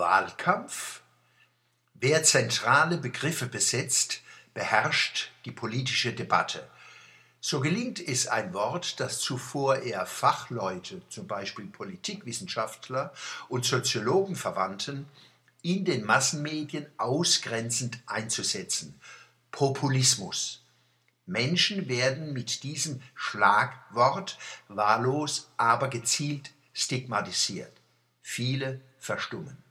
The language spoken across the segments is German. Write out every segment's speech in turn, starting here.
Wahlkampf? Wer zentrale Begriffe besetzt, beherrscht die politische Debatte. So gelingt es ein Wort, das zuvor eher Fachleute, zum Beispiel Politikwissenschaftler und Soziologen verwandten, in den Massenmedien ausgrenzend einzusetzen. Populismus. Menschen werden mit diesem Schlagwort wahllos, aber gezielt stigmatisiert. Viele verstummen.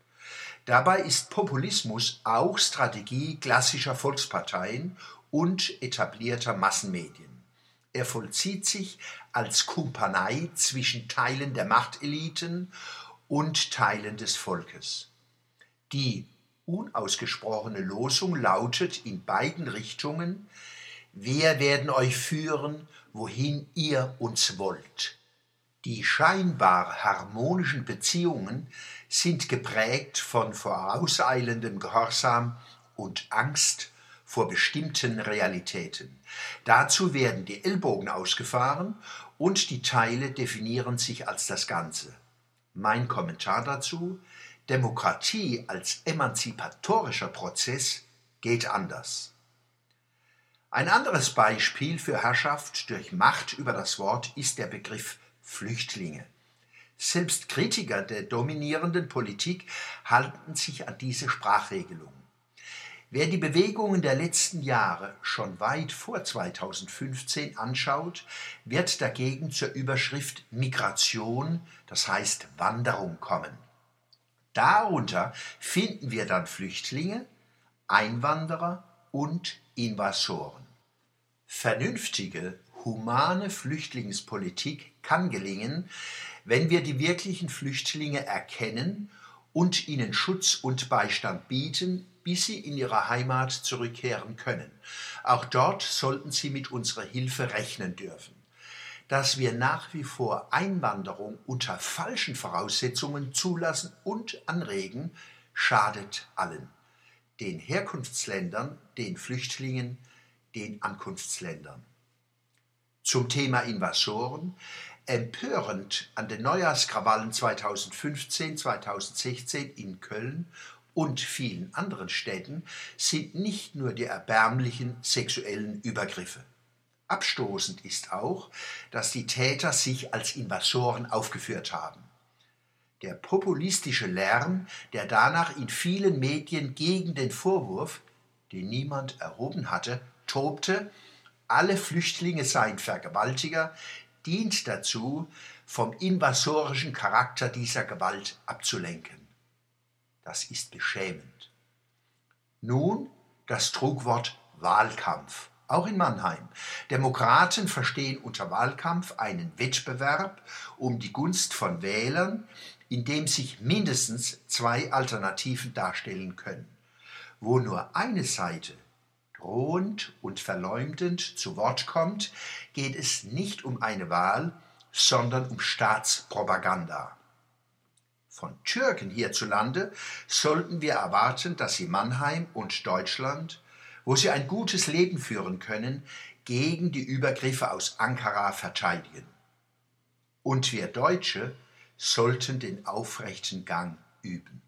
Dabei ist Populismus auch Strategie klassischer Volksparteien und etablierter Massenmedien. Er vollzieht sich als Kumpanei zwischen Teilen der Machteliten und Teilen des Volkes. Die unausgesprochene Losung lautet in beiden Richtungen, wir werden euch führen, wohin ihr uns wollt. Die scheinbar harmonischen Beziehungen sind geprägt von vorauseilendem Gehorsam und Angst vor bestimmten Realitäten. Dazu werden die Ellbogen ausgefahren und die Teile definieren sich als das Ganze. Mein Kommentar dazu, Demokratie als emanzipatorischer Prozess geht anders. Ein anderes Beispiel für Herrschaft durch Macht über das Wort ist der Begriff Flüchtlinge. Selbst Kritiker der dominierenden Politik halten sich an diese Sprachregelung. Wer die Bewegungen der letzten Jahre schon weit vor 2015 anschaut, wird dagegen zur Überschrift Migration, das heißt Wanderung kommen. Darunter finden wir dann Flüchtlinge, Einwanderer und Invasoren. Vernünftige, humane Flüchtlingspolitik kann gelingen, wenn wir die wirklichen Flüchtlinge erkennen und ihnen Schutz und Beistand bieten, bis sie in ihre Heimat zurückkehren können. Auch dort sollten sie mit unserer Hilfe rechnen dürfen. Dass wir nach wie vor Einwanderung unter falschen Voraussetzungen zulassen und anregen, schadet allen. Den Herkunftsländern, den Flüchtlingen, den Ankunftsländern. Zum Thema Invasoren empörend an den Neujahrskrawallen 2015, 2016 in Köln und vielen anderen Städten sind nicht nur die erbärmlichen sexuellen Übergriffe. Abstoßend ist auch, dass die Täter sich als Invasoren aufgeführt haben. Der populistische Lärm, der danach in vielen Medien gegen den Vorwurf, den niemand erhoben hatte, tobte, alle Flüchtlinge seien Vergewaltiger, dient dazu, vom invasorischen Charakter dieser Gewalt abzulenken. Das ist beschämend. Nun das Trugwort Wahlkampf, auch in Mannheim. Demokraten verstehen unter Wahlkampf einen Wettbewerb um die Gunst von Wählern, in dem sich mindestens zwei Alternativen darstellen können. Wo nur eine Seite drohend und verleumdend zu Wort kommt, geht es nicht um eine Wahl, sondern um Staatspropaganda. Von Türken hierzulande sollten wir erwarten, dass sie Mannheim und Deutschland, wo sie ein gutes Leben führen können, gegen die Übergriffe aus Ankara verteidigen. Und wir Deutsche sollten den aufrechten Gang üben.